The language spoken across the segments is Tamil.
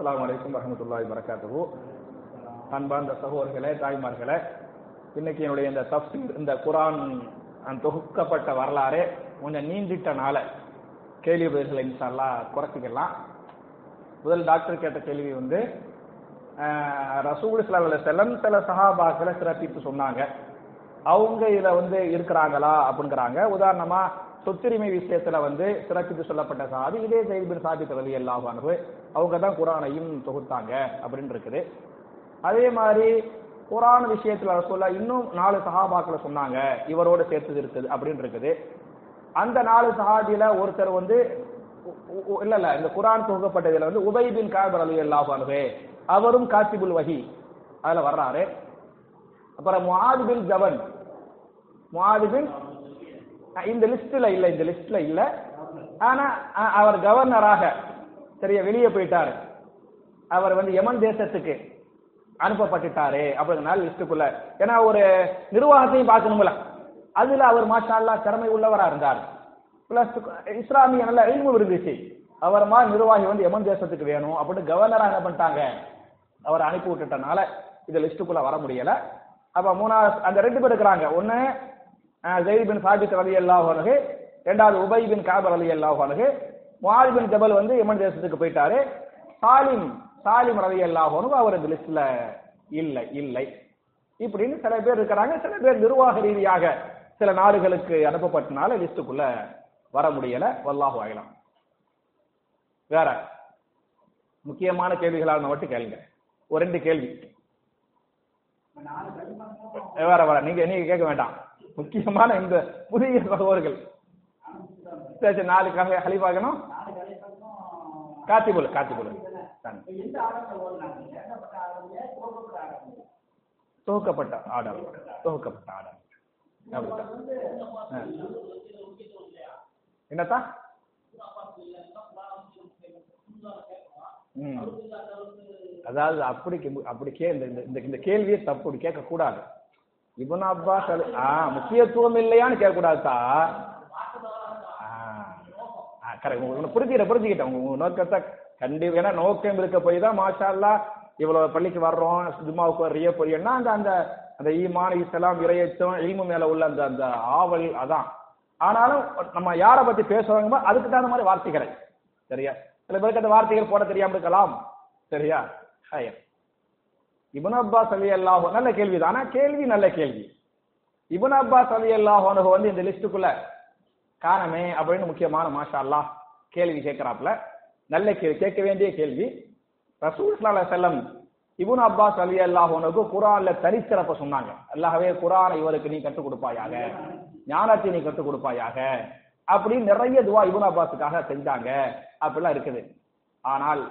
அஸ்லாம் அலைக்கும் வரமத்துல்லாய் வரகாத்துஹு அன்பார்ந்த சகோதரர்களே தாய்மார்களே இன்னைக்கு என்னுடைய இந்த தப்சீர் இந்த குரான் தொகுக்கப்பட்ட வரலாறு கொஞ்சம் நீண்டிட்டனால கேள்வி பதில்களை இன்ஷால்லா குறைச்சிக்கலாம். முதல் டாக்டர் கேட்ட கேள்வி வந்து ரசூல் சில அலைஹி சில சஹாபாக்களை சிறப்பித்து சொன்னாங்க. அவங்க இதுல வந்து இருக்கிறாங்களா அப்படிங்கிறாங்க. உதாரணமா சொத்துரிமை விஷயத்துல வந்து சிறப்பித்து சொல்லப்பட்ட சாதி இதே ஜெயிபின் சாபித் ரலி அல்லாஹ் அவங்க தான் குரானையும் தொகுத்தாங்க அப்படின்னு இருக்குது. அதே மாதிரி குரான் விஷயத்துல சொல்ல இன்னும் நாலு சஹாபாக்களை சொன்னாங்க இவரோட சேர்த்தது இருக்குது அப்படின்னு இருக்குது. அந்த நாலு சஹாபில ஒருத்தர் வந்து இல்ல இல்ல இந்த குரான் தொகுக்கப்பட்டதுல வந்து உபைபின் காபர் அலி அல்லாஹ் அவரும் காசிபுல் வஹி. அதுல வர்றாரு. அப்புறம் முஹாது பின் ஜவன் முஹாது பின் இந்த லிஸ்ட்ல இல்ல இந்த லிஸ்ட்ல இல்ல. ஆனா அவர் கவர்னராக சரியா வெளியே போயிட்டார். அவர் வந்து யமன் தேசத்துக்கு அனுப்பப்பட்டுட்டாரு அப்படிங்கிறனால லிஸ்டுக்குள்ள. ஏன்னா ஒரு நிர்வாகத்தையும் பார்க்கணும்ல. அதுல அவர் மாஷா அல்லாஹ் திறமை உள்ளவரா இருந்தார். பிளஸ் இஸ்லாமிய நல்ல இல்மு இருந்துச்சு. அவர் மாதிரி நிர்வாகி வந்து யமன் தேசத்துக்கு வேணும் அப்படின்னு கவர்னரா என்ன பண்ணிட்டாங்க? அவர் அனுப்பி விட்டுட்டனால இது லிஸ்டுக்குள்ள வர முடியல. அப்ப மூணாவது அந்த ரெண்டு பேர் இருக்கிறாங்க. ஒண்ணு ஜெயித் பின் சாபித் அலி அல்லாஹ் அனுகு ரெண்டாவது உபய் பின் காபர் அலி அல்லாஹ் அனுகு முஆத் பின் ஜபல் வந்து யமன் தேசத்துக்கு போயிட்டாரு. சாலிம் சாலிம் ரவி அல்லாஹ் அனுகு அவர் இந்த லிஸ்ட்ல இல்லை இல்லை. இப்படின்னு சில பேர் இருக்கிறாங்க. சில பேர் நிர்வாக ரீதியாக சில நாடுகளுக்கு அனுப்பப்பட்டனால லிஸ்டுக்குள்ள வர முடியல. வல்லாஹு ஆகலாம் வேற முக்கியமான கேள்விகளாக மட்டும் கேளுங்க. ஒரு ரெண்டு கேள்வி. வேற வேற. நீங்க நீங்க கேட்க வேண்டாம். முக்கியமான இந்த புதிய சகோதரர்கள் சரி சரி நாலு கலை ஹலிஃபாகணும் காத்திபுல் காத்திபுல் தொகுக்கப்பட்ட ஆர்டர். தொகுக்கப்பட்ட ஆர்டர். அப்படித்தான் ஆ. என்னத்தா. அதாவது அப்படி அப்படி கே இந்த இந்த- கேள்வியை தப்பு இப்படி கேட்க கூடாது இப்னு அப்பாஸ் ஆ முக்கியத்துவம் இல்லையான்னு கேட்க கூடாது சார் கரெக்ட் உங்களுக்கு புரிஞ்சுக்கிட்ட புரிஞ்சுக்கிட்டேன் உங்க உங்க நோக்கத்தை கண்டிப்பா ஏன்னா நோக்கம் இருக்க போய் தான் மாஷால்லா இவ்வளவு பள்ளிக்கு வர்றோம் ஜும்மாவுக்கு வர்றிய பொரியன்னா அந்த அந்த அந்த ஈமான் இஸ்லாம் இறையச்சம் இல்மு மேல உள்ள அந்த அந்த ஆவல் அதான். ஆனாலும் நம்ம யாரை பத்தி பேசுறாங்க அதுக்கு தகுந்த மாதிரி வார்த்தைகளை. சரியா? சில பேருக்கு அந்த வார்த்தைகள் போட தெரியாம இருக்கலாம். சரியா? ஹயர் இப்னு அப்பாஸ் அலி அல்லாஹோ நல்ல கேள்வி ஆனா கேள்வி நல்ல கேள்வி. இப்னு அப்பாஸ் அலி அல்லாஹ் வந்து இந்த லிஸ்டுக்குள்ள காரணமே அப்படின்னு முக்கியமான மாஷா அல்லாஹ் கேள்வி கேட்கிறாப்ல நல்ல கேள்வி கேட்க வேண்டிய கேள்வி. ரசூல் செல்லம் அலைஹி வஸல்லம் அப்பாஸ் அலி அல்லாஹனுக்கு குரான்ல தரித்திரப்ப சொன்னாங்க. அல்லாஹவே குரான் இவருக்கு நீ கற்றுக் கொடுப்பாயாக. ஞானத்தை நீ கற்றுக் கொடுப்பாயாக. அப்படின்னு நிறைய துவா இபுன் அப்பாஸுக்காக செஞ்சாங்க. அப்படிலாம் இருக்குது. ஆனால்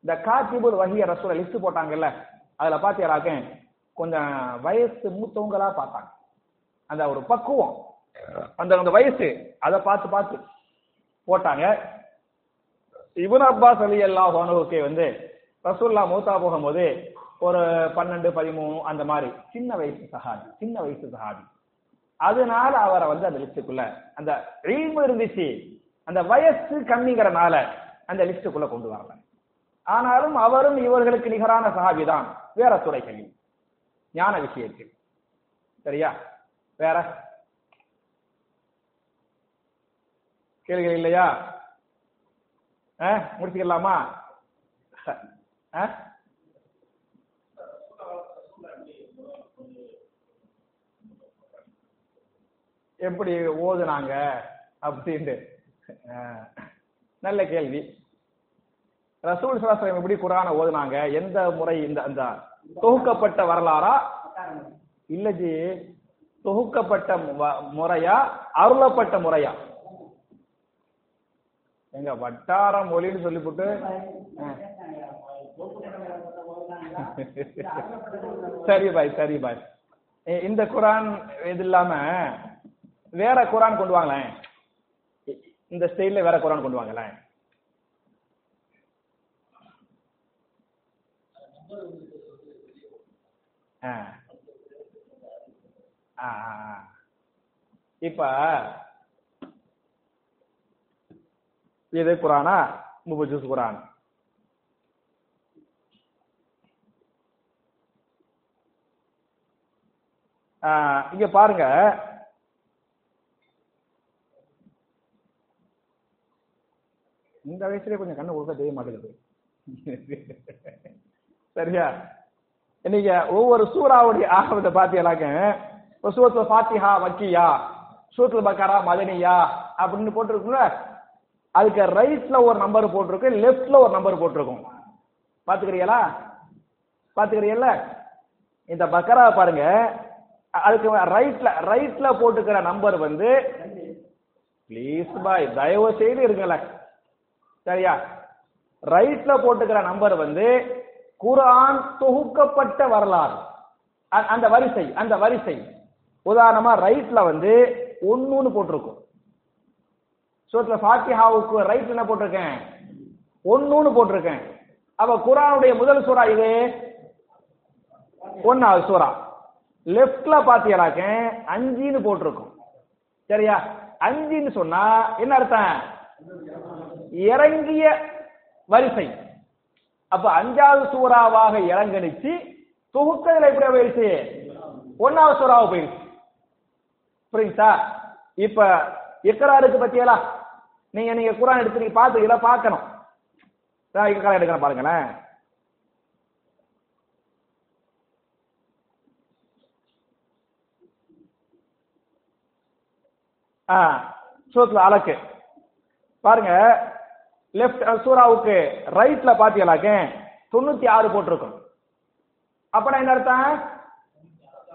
இந்த காத்திபுர் வகிய ரசூல லிஸ்ட் போட்டாங்கல்ல. அதுல பாத்தீங்களாக்க கொஞ்சம் வயசு மூத்தவங்களா பார்த்தாங்க. அந்த ஒரு பக்குவம். அந்த அந்த வயசு அதை பார்த்து பார்த்து போட்டாங்க. இப்னு அப்பாஸ் அலி அல்லாஹ் அனுவுக்கு வந்து ரசூல்லா மூத்தா போகும்போது ஒரு பன்னெண்டு பதிமூணு அந்த மாதிரி சின்ன வயசு சஹாபி சின்ன வயசு சஹாபி. அதனால அவரை வந்து அந்த லிஸ்டுக்குள்ள அந்த ரீம் இருந்துச்சு அந்த வயசு கம்மிங்கிறனால அந்த லிஸ்டுக்குள்ள கொண்டு வரல. ஆனாலும் அவரும் இவர்களுக்கு நிகரான சஹாபி தான் வேற துறைகளில். ஞான விஷயத்தில். சரியா? வேற கேள்விகள் இல்லையா? ஆ, முடிச்சுக்கலாமா? ஆ? எப்படி ஓதுனாங்க அப்படின்ட்டு? நல்ல கேள்வி. ரசூல் சலாசலம் எப்படி குரான ஓதுனாங்க? எந்த முறை இந்த அந்த தொகுக்கப்பட்ட வரலாறா? இல்லஜி தொகுக்கப்பட்ட முறையா? அருளப்பட்ட முறையா? எங்க வட்டார மொழின்னு சொல்லிவிட்டு சரி பாய் சரி பாய். இந்த குரான் இது இல்லாம வேற குரான் கொண்டு வாங்களேன். இந்த ஸ்டைல்ல வேற குரான் கொண்டு வாங்களேன். ஆ. ஆ ஆ, ஆ. இப்ப எது குரானா? முபஜூஸ் குரான். இங்க பாருங்க. இந்த வயசுலயே கொஞ்சம் கண்ணு கொடுக்க தெரிய மாட்டேங்குது. சரியா? நீங்க ஒவ்வொரு சூறாவுடைய ஆகவத்தை பாத்தீங்களாக்க இப்போ சூரத்துல பாத்தியா வக்கியா சூரத்துல பக்காரா மதனியா அப்படின்னு போட்டிருக்குல்ல அதுக்கு ரைட்ல ஒரு நம்பர் போட்டிருக்கும் லெஃப்ட்ல ஒரு நம்பர் போட்டிருக்கும். பாத்துக்கிறீங்களா பாத்துக்கிறீங்கல்ல இந்த பக்கரா பாருங்க. அதுக்கு ரைட்ல ரைட்ல போட்டுக்கிற நம்பர் வந்து ப்ளீஸ் பாய் தயவு செய்து இருங்களேன். சரியா? ரைட்ல போட்டுக்கிற நம்பர் வந்து குரான் தொகுக்கப்பட்ட வரலாறு. அ- அந்த வரிசை அந்த வரிசை. உதாரணமா ரைட்ல வந்து ஒன்னுன்னு போட்டிருக்கும். சூரத்துல ஃபாத்திஹாவுக்கு ரைட் என்ன போட்டிருக்கேன்? ஒன்னுன்னு போட்டிருக்கேன். அப்ப குரானுடைய முதல் சூறா இது? ஒன்னாவது சூறா. லெஃப்ட்ல பாத்தீங்கன்னாக்க அஞ்சுன்னு போட்டிருக்கும். சரியா? அஞ்சுன்னு சொன்னா என்ன அர்த்தம்? இறங்கிய வரிசை. அப்ப அஞ்சாவது சூறாவாக இறங்கணிச்சு. தொகுக்கிறதுல எப்படி போயிடுச்சு ஒன்னாவது சூறாவை போயிடுச்சு புரியுங்களா இப்ப இக்கராருக்கு பத்தியலா நீங்க நீங்க குரான் எடுத்து நீங்க பாத்துக்கல பார்க்கணும். நான் எடுக்கிறேன் பாருங்களேன். ஆ சூரத்துல அலக்கு. பாருங்க லெஃப்ட் சூறாவுக்கு ரைட்ல பாத்தீங்களாக்க தொண்ணூத்தி ஆறு போட்டிருக்கும். அப்பனா என்ன அர்த்தம்?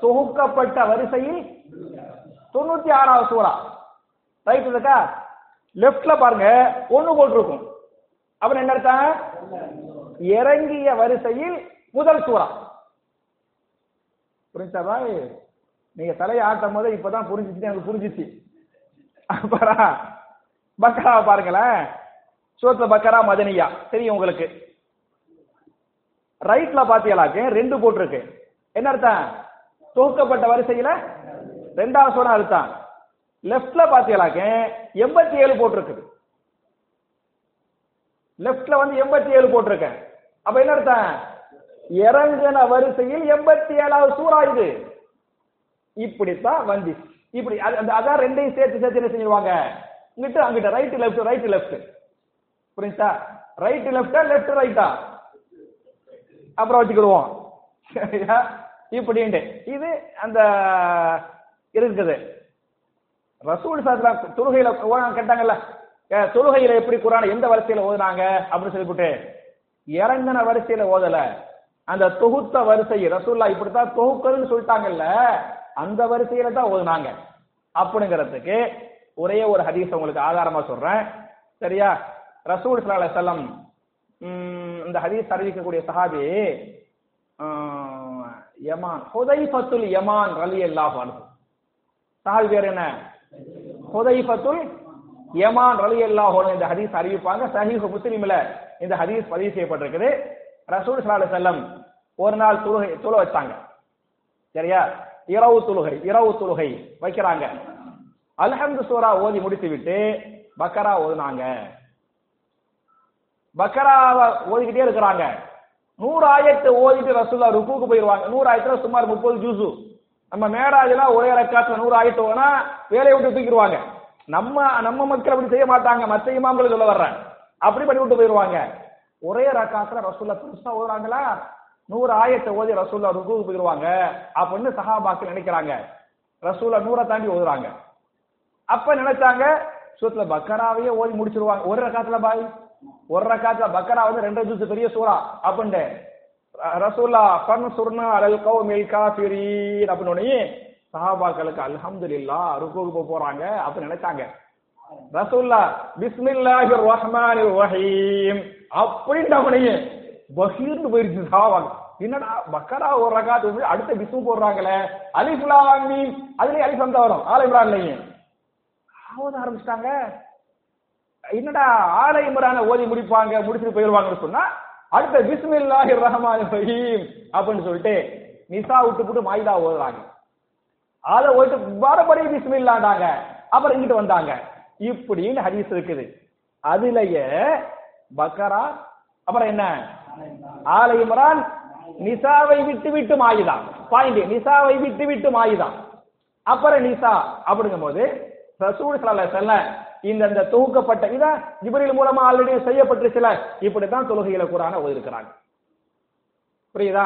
தொகுக்கப்பட்ட வரிசையில் தொண்ணூத்தி ஆறாவது சூறா. ரைட் இருக்கா? லெஃப்ட்ல பாருங்க ஒண்ணு போட்டிருக்கும். அப்புறம் என்ன அர்த்தம்? இறங்கிய வரிசையில் முதல் சூறா. புரிஞ்சா நீங்க தலையை ஆட்டும் போது இப்பதான் புரிஞ்சிச்சு எனக்கு புரிஞ்சிச்சு. அப்புறம் பக்கரா பாருங்களேன். சூரத்துல பக்கரா மதனியா. தெரியும் உங்களுக்கு. ரைட்ல பாத்தீங்களாக்க ரெண்டு போட்டிருக்கு. என்ன அர்த்தம்? தொகுக்கப்பட்ட வரிசையில ரெண்டாவது சூறா அர்த்தம் லெஃப்ட்ல பாத்தீங்களாக்க எண்பத்தி ஏழு போட்டிருக்குது. லெஃப்ட்ல வந்து எண்பத்தி ஏழு போட்டிருக்கேன். அப்ப என்ன அர்த்தம்? இறங்கின வரிசையில் எண்பத்தி ஏழாவது சூறா இது. இப்படித்தான் வந்து இப்படி அது- அந்த- அதான் ரெண்டையும் சேர்த்து சேர்த்து என்ன செஞ்சிருவாங்க? இங்கிட்ட அங்கிட்ட ரைட் லெஃப்ட் ரைட் லெஃப்ட் புரியுதா ரைட் லெஃப்டா லெஃப்ட் ரைட்டா அப்புறம் வச்சுக்கிடுவோம். இப்படின்ட்டு. இது அந்த இருக்குது. ரசூல் சாஸ்லாம் தொழுகையில ஓ- கேட்டாங்கல்ல தொழுகையில எப்படி குரான் எந்த வரிசையில ஓதுனாங்க அப்படின்னு சொல்லிவிட்டு இறங்கின வரிசையில ஓதல. அந்த தொகுத்த வரிசை ரசூல்லா இப்படித்தான் தொகுக்கணும்னு சொல்லிட்டாங்கல்ல அந்த வரிசையில தான் ஓதுனாங்க. அப்படிங்கிறதுக்கு ஒரே ஒரு ஹதீஸ் உங்களுக்கு ஆதாரமா சொல்றேன். சரியா? ரசூல் ஸல்லல்லாஹு செல்லம் இந்த ஹதீஸ் அறிவிக்கக்கூடிய சஹாபி யமான் ஹுதைஃபத்துல் யமான் ரலியல்லாஹு அன்ஹு. சஹாபி பேர் என்ன? ஹுதைஃபத்துல் யமான் ரலியல்லாஹு அன்ஹு இந்த ஹதீஸ் அறிவிப்பாங்க. சஹீஹ் முஸ்லிம்ல இந்த ஹதீஸ் பதிவு செய்யப்பட்டிருக்குது. ரசூல் ஸல்லல்லாஹு செல்லம் ஒரு நாள் தொழுகை தொழ வச்சாங்க. சரியா? இரவு தொழுகை இரவு தொழுகை வைக்கிறாங்க. அல்ஹம்து சூரா ஓதி முடித்து விட்டு பக்கரா ஓதுனாங்க. பக்கராவை ஓதிக்கிட்டே இருக்கிறாங்க. நூறு ஆயத்தை ஓதிட்டு ரசூல்லா ருக்குக்கு போயிருவாங்க. நூறு ஆயத்துல சுமார் முப்பது ஜூசு நம்ம மேராஜ்ல ஒரே ரக்காத்துல நூறு ஆயிட்டோம்னா வேலையை விட்டு தூக்கிடுவாங்க. நம்ம நம்ம மக்கள் அப்படி செய்ய மாட்டாங்க. மத்த இமாம்கள் சொல்ல வர்றாங்க அப்படி பண்ணி விட்டு போயிருவாங்க ஒரே ரக்காத்துல ரசூல்லா பெருசா ஓதுறாங்களா நூறு ஆயத்தை ஓதி ரசூல்லா ருக்குக்கு போயிருவாங்க அப்படின்னு சஹாபாக்கள் நினைக்கிறாங்க. ரசூல்லா நூறை தாண்டி ஓதுறாங்க. அப்ப நினைச்சாங்க சூத்துல பக்கராவையே ஓதி முடிச்சிருவாங்க. ஒரு ரக்காத்துல பாய் ஒரு ரக்காத்துல பக்கரா வந்து ரெண்டு ஜூஸ் பெரிய சூறா. அப்படின்ட்டு ர- ரசூல்லா ஃபன் சுர்னா அலல் கௌமில் காஃபிரீன் அப்படின்னு சஹாபாக்களுக்கு சஹாபாக்களுக்கு இல்லா ருக்குக்கு போக போறாங்க அப்ப நினைச்சாங்க. ரசூல்லா பிஸ்மில்லாஹி ரஹ்மானிர் ரஹீம் அப்படின்னு அவனையே பகிர்ந்து போயிருச்சு சஹாபாக் என்னடா பக்கரா ஒரு ரகாத் அடுத்த பிஸ்மு போடுறாங்களே? அலிஃபுலாமி அதுலயே அலிஃப் வந்தா வரும். ஆல இம்ரான்லயும் ஓத ஆரம்பிச்சிட்டாங்க. என்னடா ஆலை இம்ரான ஓதி முடிப்பாங்க முடிச்சுட்டு போயிடுவாங்கன்னு சொன்னா அடுத்த பிஸ்மில்லாஹி ரஹ்மானிர் ரஹீம் அப்படின்னு சொல்லிட்டு நிசா விட்டு போட்டு மாயிதா ஓதுறாங்க. அதை ஓட்டு வரபடி பிஸ்மில்லாண்டாங்க அப்புறம் இங்கிட்டு வந்தாங்க. இப்படின்னு ஹதீஸ் இருக்குது. அதுலயே பக்கரா அப்புறம் என்ன? ஆலை இம்ரான் நிசாவை விட்டு விட்டு மாயுதான் பாயிண்ட் நிசாவை விட்டு விட்டு மாயுதான் அப்புறம் நிசா அப்படிங்கும் போது ரசூல் ஸல்லல்லாஹு செல்ல இந்த இந்த தொகுக்கப்பட்ட இத ஜிப்ரீல் மூலமா ஆல்ரெடி செய்யப்பட்டிருச்சுல இப்படித்தான் தொழுகையில குரான ஓதிருக்கிறாங்க புரியுதா?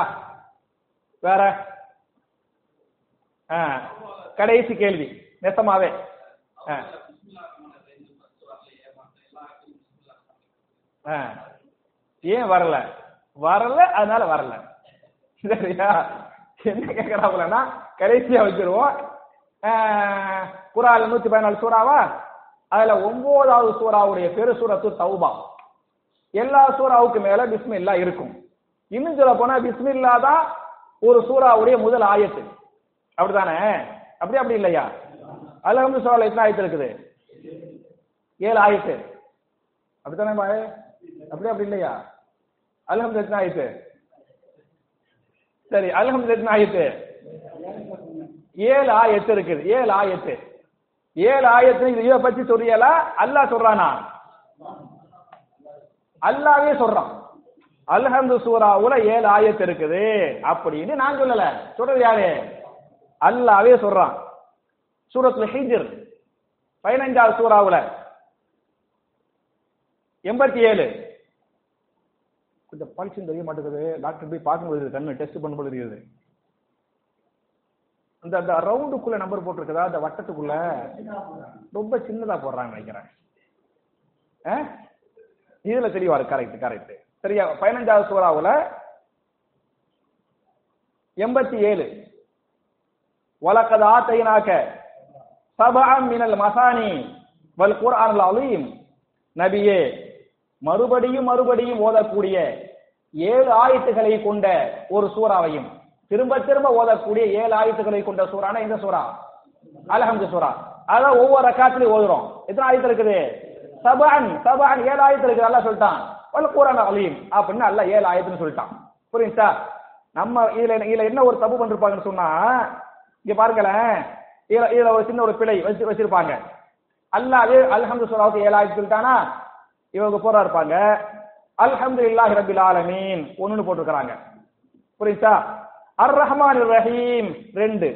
வேற? ஆ, கடைசி கேள்வி நெசமாவே ஆ. ஆ. ஏன் வரல? வரல அதனால வரல. சரியா? என்ன கேட்கறாங்களா கடைசியா வச்சிருவோம். குரால் நூத்தி பதினாலு சூறாவா? அதுல ஒன்பதாவது சூறாவுடைய பெரு சூரத்து தௌபா. எல்லா சூறாவுக்கு மேல பிஸ்மில்லா இருக்கும். இன்னும் சொல்ல போனா பிஸ்மில்லா தான் ஒரு சூறாவுடைய முதல் ஆயத்து. அப்படிதானே அப்படி அப்படி இல்லையா? அல்ஹம்து சூறாவில் எத்தனை ஆயத்து இருக்குது? ஏழு ஆயத்து. அப்படித்தானே அப்படி அப்படி இல்லையா? அல்ஹம்து எத்தனை ஆயத்து? சரி அல்ஹம்து எத்தனை ஆயத்து? ஏழு ஆயத்து இருக்குது. ஏழு ஆயத்து. ஏழு ஆயத்து இதை பத்தி சொல்றியல அல்லாஹ் சொல்றானா? அல்லாவே சொல்றான். அல்ஹந்து சூராவுல ஏழு ஆயத்து இருக்குது. அப்படின்னு நான் சொல்லல. சொல்றது யாரு? அல்லாவே சொல்றான். சூரத்துல ஹிஜர் பதினஞ்சாவது சூறாவுல எண்பத்தி ஏழு கொஞ்சம் பளிச்சுன்னு தெரிய மாட்டேங்குது. டாக்டர் போய் பார்க்கும்போது கண்ணு டெஸ்ட் பண்ணும்போது இருக்குது அந்த அந்த ரவுண்டுக்குள்ள நம்பர் போட்டிருக்குதா? அந்த வட்டத்துக்குள்ள? ரொம்ப சின்னதா போடுறாங்க நினைக்கிறேன். ஆ? இதுல தெளிவா இருக்கு. கரெக்ட் கரெக்ட் சரியா? பதினஞ்சாவது சூறாவுல எண்பத்தி ஏழு. வலக்கது ஆத்தையினாக்க சபஅம் மினல் மசானி வல் குரான் அலீம். நபியே மறுபடியும் மறுபடியும் ஓதக்கூடிய ஏழு ஆயத்துகளை கொண்ட ஒரு சூறாவையும் திரும்ப திரும்ப ஓதக்கூடிய ஏழு ஆயத்துகளை கொண்ட சூறானா இந்த சூறா? அலஹம்து சூறா. அதான் ஒவ்வொரு ரக்காத்துலயும் ஓதுறோம். எத்தனை ஆயத்து இருக்குது? சபான் சபான் ஏழு ஆயத்து இருக்குது அல்லாஹ் சொல்லிட்டான். வல் கூறான அலீம். அப்படின்னு அல்ல ஏழு ஆயத்துன்னு சொல்லிட்டான். புரியுதா நம்ம இதுல இதுல என்ன ஒரு தப்பு பண்ணிருப்பாங்கன்னு சொன்னா இங்க பாருங்களேன். இதுல இதுல ஒரு சின்ன ஒரு பிழை வச்சு வச்சிருப்பாங்க. அல்லாஹ் அல்ஹம்து சூறாவுக்கு ஏழு ஆயத்து சொல்லிட்டானா? இவங்க போறா இருப்பாங்க. அல்ஹம்து இல்லாஹி ரபில் ஆலமீன். ஒண்ணுன்னு போட்டிருக்கிறாங்க. புரியுதா அர் ரஹ்மான் ரஹீம் ரெண்டு.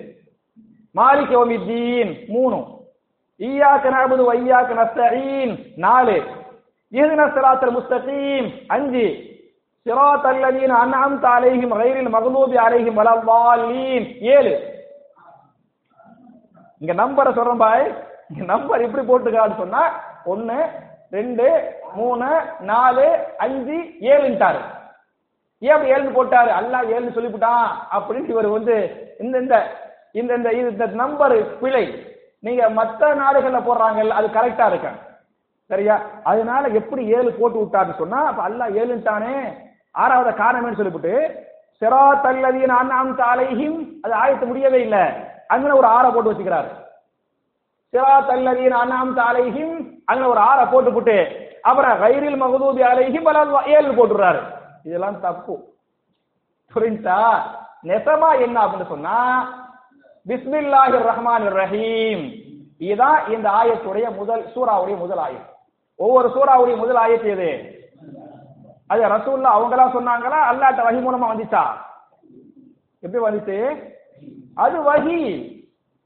மாலிக் யௌமித்தீன். மூணு. ஈயாக்க நபுது வ ஈயாக்க நாலு. இஹ்தின ஸிராத்தல் முஸ்தகீம். அஞ்சு. சிராத்தல் லதீன அன்அம்த அலைஹிம் கைரில் மக்லூபி அலைஹிம் வலல்லாலீன் ஏழு. இங்க நம்பரை சொல்றேன் பாய். இங்க நம்பர் இப்படி போட்டுக்கான்னு சொன்னா ஒன்னு ரெண்டு மூணு நாலு அஞ்சு ஏழுன்ட்டாரு. ஏன் அப்படி ஏழுன்னு போட்டாரு? அல்லாஹ் ஏழுன்னு சொல்லிவிட்டான். அப்படின்னு இவர் வந்து இந்த இந்த இந்த இந்த இது- இந்த நம்பர் பிழை. நீங்க மற்ற நாடுகள்ல போடுறாங்கல்ல அது கரெக்டா இருக்கு? சரியா? அதனால எப்படி ஏழு போட்டு விட்டாருன்னு சொன்னா அப்ப அல்லாஹ் ஏழுன்ட்டானே. ஆறாவது காரணம்னு சொல்லிவிட்டு சிரா தல்லதியின் அண்ணாம் தாலையும் அது ஆயத்து முடியவே இல்லை. அங்கே ஒரு ஆறை போட்டு வச்சுக்கிறாரு. சிரா தல்லதியின் அண்ணாம் தாலையும் அங்க ஒரு ஆறை போட்டு போட்டு அப்புறம் கைரில் மகதூபி அலைஹிம் பல ஏழு போட்டுறாரு இதெல்லாம் தப்பு. புரிஞ்சா நெசமா என்ன அப்படின்னு சொன்னா பிஸ்மில்லாஹிர் ரஹ்மான் ரஹீம் இதுதான் இந்த ஆயத்துடைய முதல் சூறாவுடைய முதல் ஆயத். ஒவ்வொரு சூறாவுடைய முதல் ஆயத்து எது? அது ரசூல்லா அவங்களா சொன்னாங்களா? அல்லாட்ட வகி மூலமா வந்துச்சா? எப்படி வந்துச்சு? அது வகி.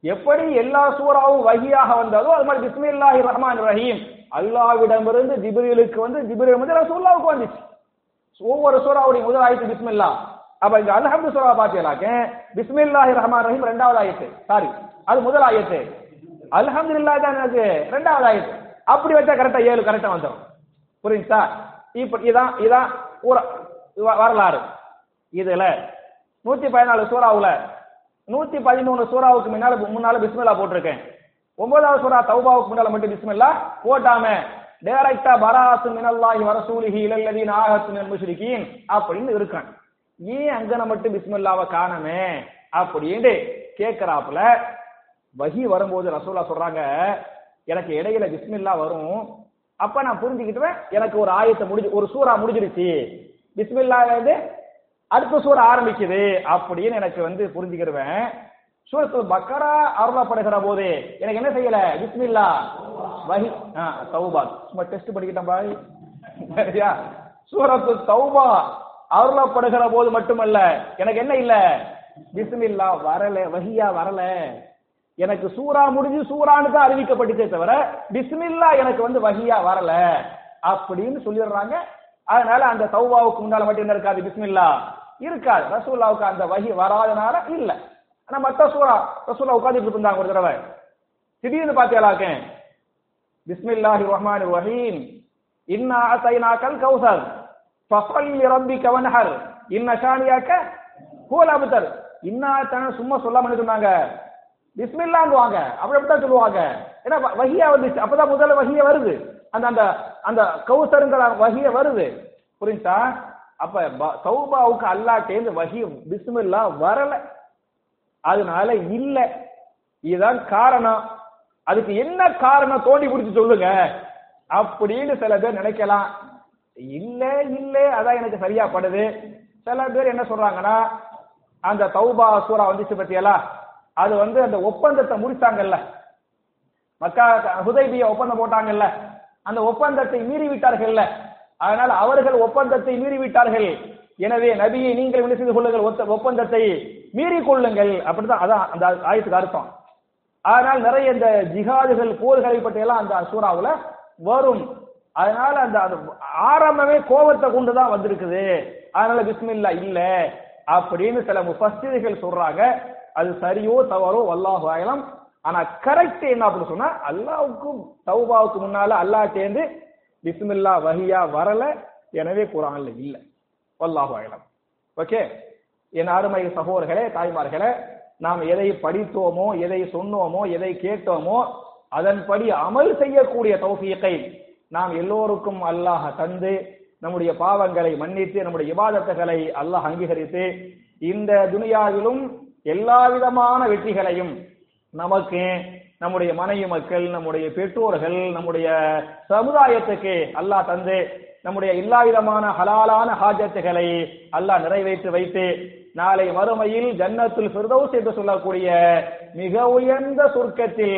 எப்படி எல்லா சூறாவும் வகியாக வந்ததோ அது மாதிரி பிஸ்மில்லாஹி ரஹ்மான் ரஹீம் அல்லாஹ்விடமிருந்து ஜிபிரிலுக்கு வந்து ஜிப்ரீல் வந்து ரசூலுல்லாவுக்கு வந்துச்சு. ஒவ்வொரு சூறாவுடைய முதல் ஆயத்து பிஸ்மில்லா. அப்ப இந்த அல்ஹம்து சூரா பாத்தீங்களாக்க பிஸ்மில்லாஹி ரஹ்மான் ரஹீம் ரெண்டாவது ஆயத்து. சாரி அது முதல் ஆயத்து. அல்ஹம்துலில்லாஹ் தான் அது ரெண்டாவது ஆயத்து. அப்படி வச்சா கரெக்டா ஏழு கரெக்டா வந்துடும் புரியுதா? இப்ப இதான் இதான் வரலாறு. இதுல நூத்தி பதினாலு சூறாவுல நூத்தி பதிமூணு சூறாவுக்கு முன்னால முன்னால பிஸ்மில்லா போட்டிருக்கேன். ஒன்பதாவது சூறா தௌபாவுக்கு முன்னால மட்டும் பிஸ்மில்லா போட்டாம டேரக்டா பராசு மினல்லாஹி வரசூலிஹி இலல்லதீன ஆஹத்து மினல் முஷ்ரிகீன் அப்படின்னு இருக்கான். ஏன் அங்கன மட்டும் பிஸ்மில்லாவை காணமே அப்படின்ட்டு கேட்கிறாப்புல வகி வரும்போது ரசூலா சொல்றாங்க எனக்கு இடையில பிஸ்மில்லா வரும். அப்ப நான் புரிஞ்சுக்கிட்டுவேன் எனக்கு ஒரு ஆயத்தை முடிஞ்சு ஒரு சூறா முடிஞ்சிருச்சு. பிஸ்மில்லா வந்து அடுத்த சூறா ஆரம்பிக்குது அப்படின்னு எனக்கு வந்து புரிஞ்சுக்கிடுவேன் சூரத்து பக்கரா அருளப்படுகிற போது எனக்கு என்ன செய்யல? பிஸ்மில்லா. வஹி ஆ, தௌபா. சும்மா டெஸ்ட் படிக்கிட்டேன் பாய். சரியா? சூரத்து தௌபா அருளப்படுகிற போது மட்டுமல்ல எனக்கு என்ன இல்ல? பிஸ்மில்லா வரல வஹியா வரல. எனக்கு சூரா முடிஞ்சு சூரான்னு தான் அறிவிக்கப்பட்டுச்சே தவிர பிஸ்மில்லா எனக்கு வந்து வஹியா வரல அப்படின்னு சொல்லிடுறாங்க. அதனால அந்த தௌபாவுக்கு முன்னால மட்டும் என்ன இருக்காது? பிஸ்மில்லா இருக்காது. ரசூல்லாவுக்கு அந்த வகி வராதனால இல்ல. ஆனா மத்த சூரா ரசூல்லா உட்காந்துட்டு இருந்தாங்க ஒரு தடவை. திடீர்னு பாத்தியாலாக்கேன் பிஸ்மில்லாஹி ரஹ்மான் ரஹீம் இன்னா அத்தைனாக்கல் கௌசர் ஃபஸல்லி ரப்பிக வன்ஹர் இன்ன ஷானியாக்க ஹுவல் அப்தர் இன்னா தான சும்மா சொல்லாம சொன்னாங்க பிஸ்மில்லாங்குவாங்க அப்படி அப்படித்தான் சொல்லுவாங்க ஏன்னா வ- வந்துச்சு அப்பதான் முதல்ல வகிய வருது அந்த அந்த அந்த கௌசருங்கிற வகிய வருது புரிஞ்சா அப்ப ப- தௌபாவுக்கு அல்லாட்டேந்து வகி பிஸ்மில்லா வரல அதனால இல்ல இதுதான் காரணம் அதுக்கு என்ன காரணம் தோண்டி பிடிச்சு சொல்லுங்க அப்படின்னு சில பேர் நினைக்கலாம். இல்ல இல்ல அதான் எனக்கு சரியா படுது. சில பேர் என்ன சொல்றாங்கன்னா அந்த தௌபா சூரா வந்துச்சு பத்தியலா? அது வந்து அந்த ஒப்பந்தத்தை முடிச்சாங்கல்ல. மக்கா ஹுதைபிய ஒப்பந்தம் போட்டாங்கல்ல. அந்த ஒப்பந்தத்தை மீறி விட்டார்கள்ல அதனால் அவர்கள் ஒப்பந்தத்தை மீறி விட்டார்கள் எனவே நபியை நீங்கள் என்ன செய்து கொள்ளுங்கள்? ஒத்த- ஒப்பந்தத்தை மீறி கொள்ளுங்கள் அப்படிதான் அதான் அந்த ஆயத்துக்கு அர்த்தம். அதனால் நிறைய இந்த ஜிஹாதுகள் போர்களை பற்றி எல்லாம் அந்த சூறாவுல வரும். அதனால அந்த அது ஆரம்பமே கோபத்தை கொண்டு தான் வந்திருக்குது. அதனால பிஸ்மில்லா இல்ல. அப்படின்னு சில முஃபஸ்திரிகள் சொல்றாங்க. அது சரியோ தவறோ வல்லாஹு ஆயலம் ஆனா கரெக்ட் என்ன அப்படின்னு சொன்னா அல்லாவுக்கும் தௌபாவுக்கு முன்னால அல்லாஹ் சேர்ந்து பிஸ்மில்லா வஹியா வரல. எனவே குரான்ல இல்ல. வல்லாஹு ஆயலம் ஓகே? என் அருமை சகோதரர்களே தாய்மார்களே நாம் எதை படித்தோமோ எதை சொன்னோமோ எதை கேட்டோமோ அதன்படி அமல் செய்யக்கூடிய தௌஃபீக்கை நாம் எல்லோருக்கும் அல்லாஹ் தந்து நம்முடைய பாவங்களை மன்னித்து நம்முடைய விவாதத்துகளை அல்லாஹ் அங்கீகரித்து இந்த துனியாவிலும் எல்லா விதமான வெற்றிகளையும் நமக்கு நம்முடைய மனைவி மக்கள் நம்முடைய பெற்றோர்கள் நம்முடைய சமுதாயத்துக்கு அல்லாஹ் தந்து நம்முடைய எல்லா விதமான ஹலாலான ஹாஜத்துகளை அல்லாஹ் நிறைவேற்றி வைத்து நாளை மறுமையில் ஜன்னத்துல் ஃபிர்தௌஸ் என்று சொல்லக்கூடிய மிக உயர்ந்த சொர்க்கத்தில்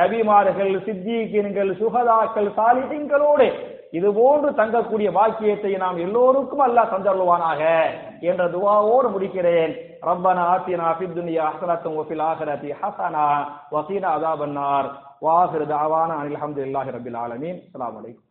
நபிமார்கள் சித்திகீன்கள் சுகதாக்கள் சாலிதிங்களோடு இது போன்று தங்கக்கூடிய வாக்கியத்தை நாம் எல்லோருக்கும் அல்லாஹ் தந்தருவானாக என்ற துவாவோடு முடிக்கிறேன். ربنا آتنا في الدنيا حسنة وفي الآخرة حسنة وقنا عذاب النار. وآخر دعوانا أن الحمد لله رب العالمين. السلام عليكم.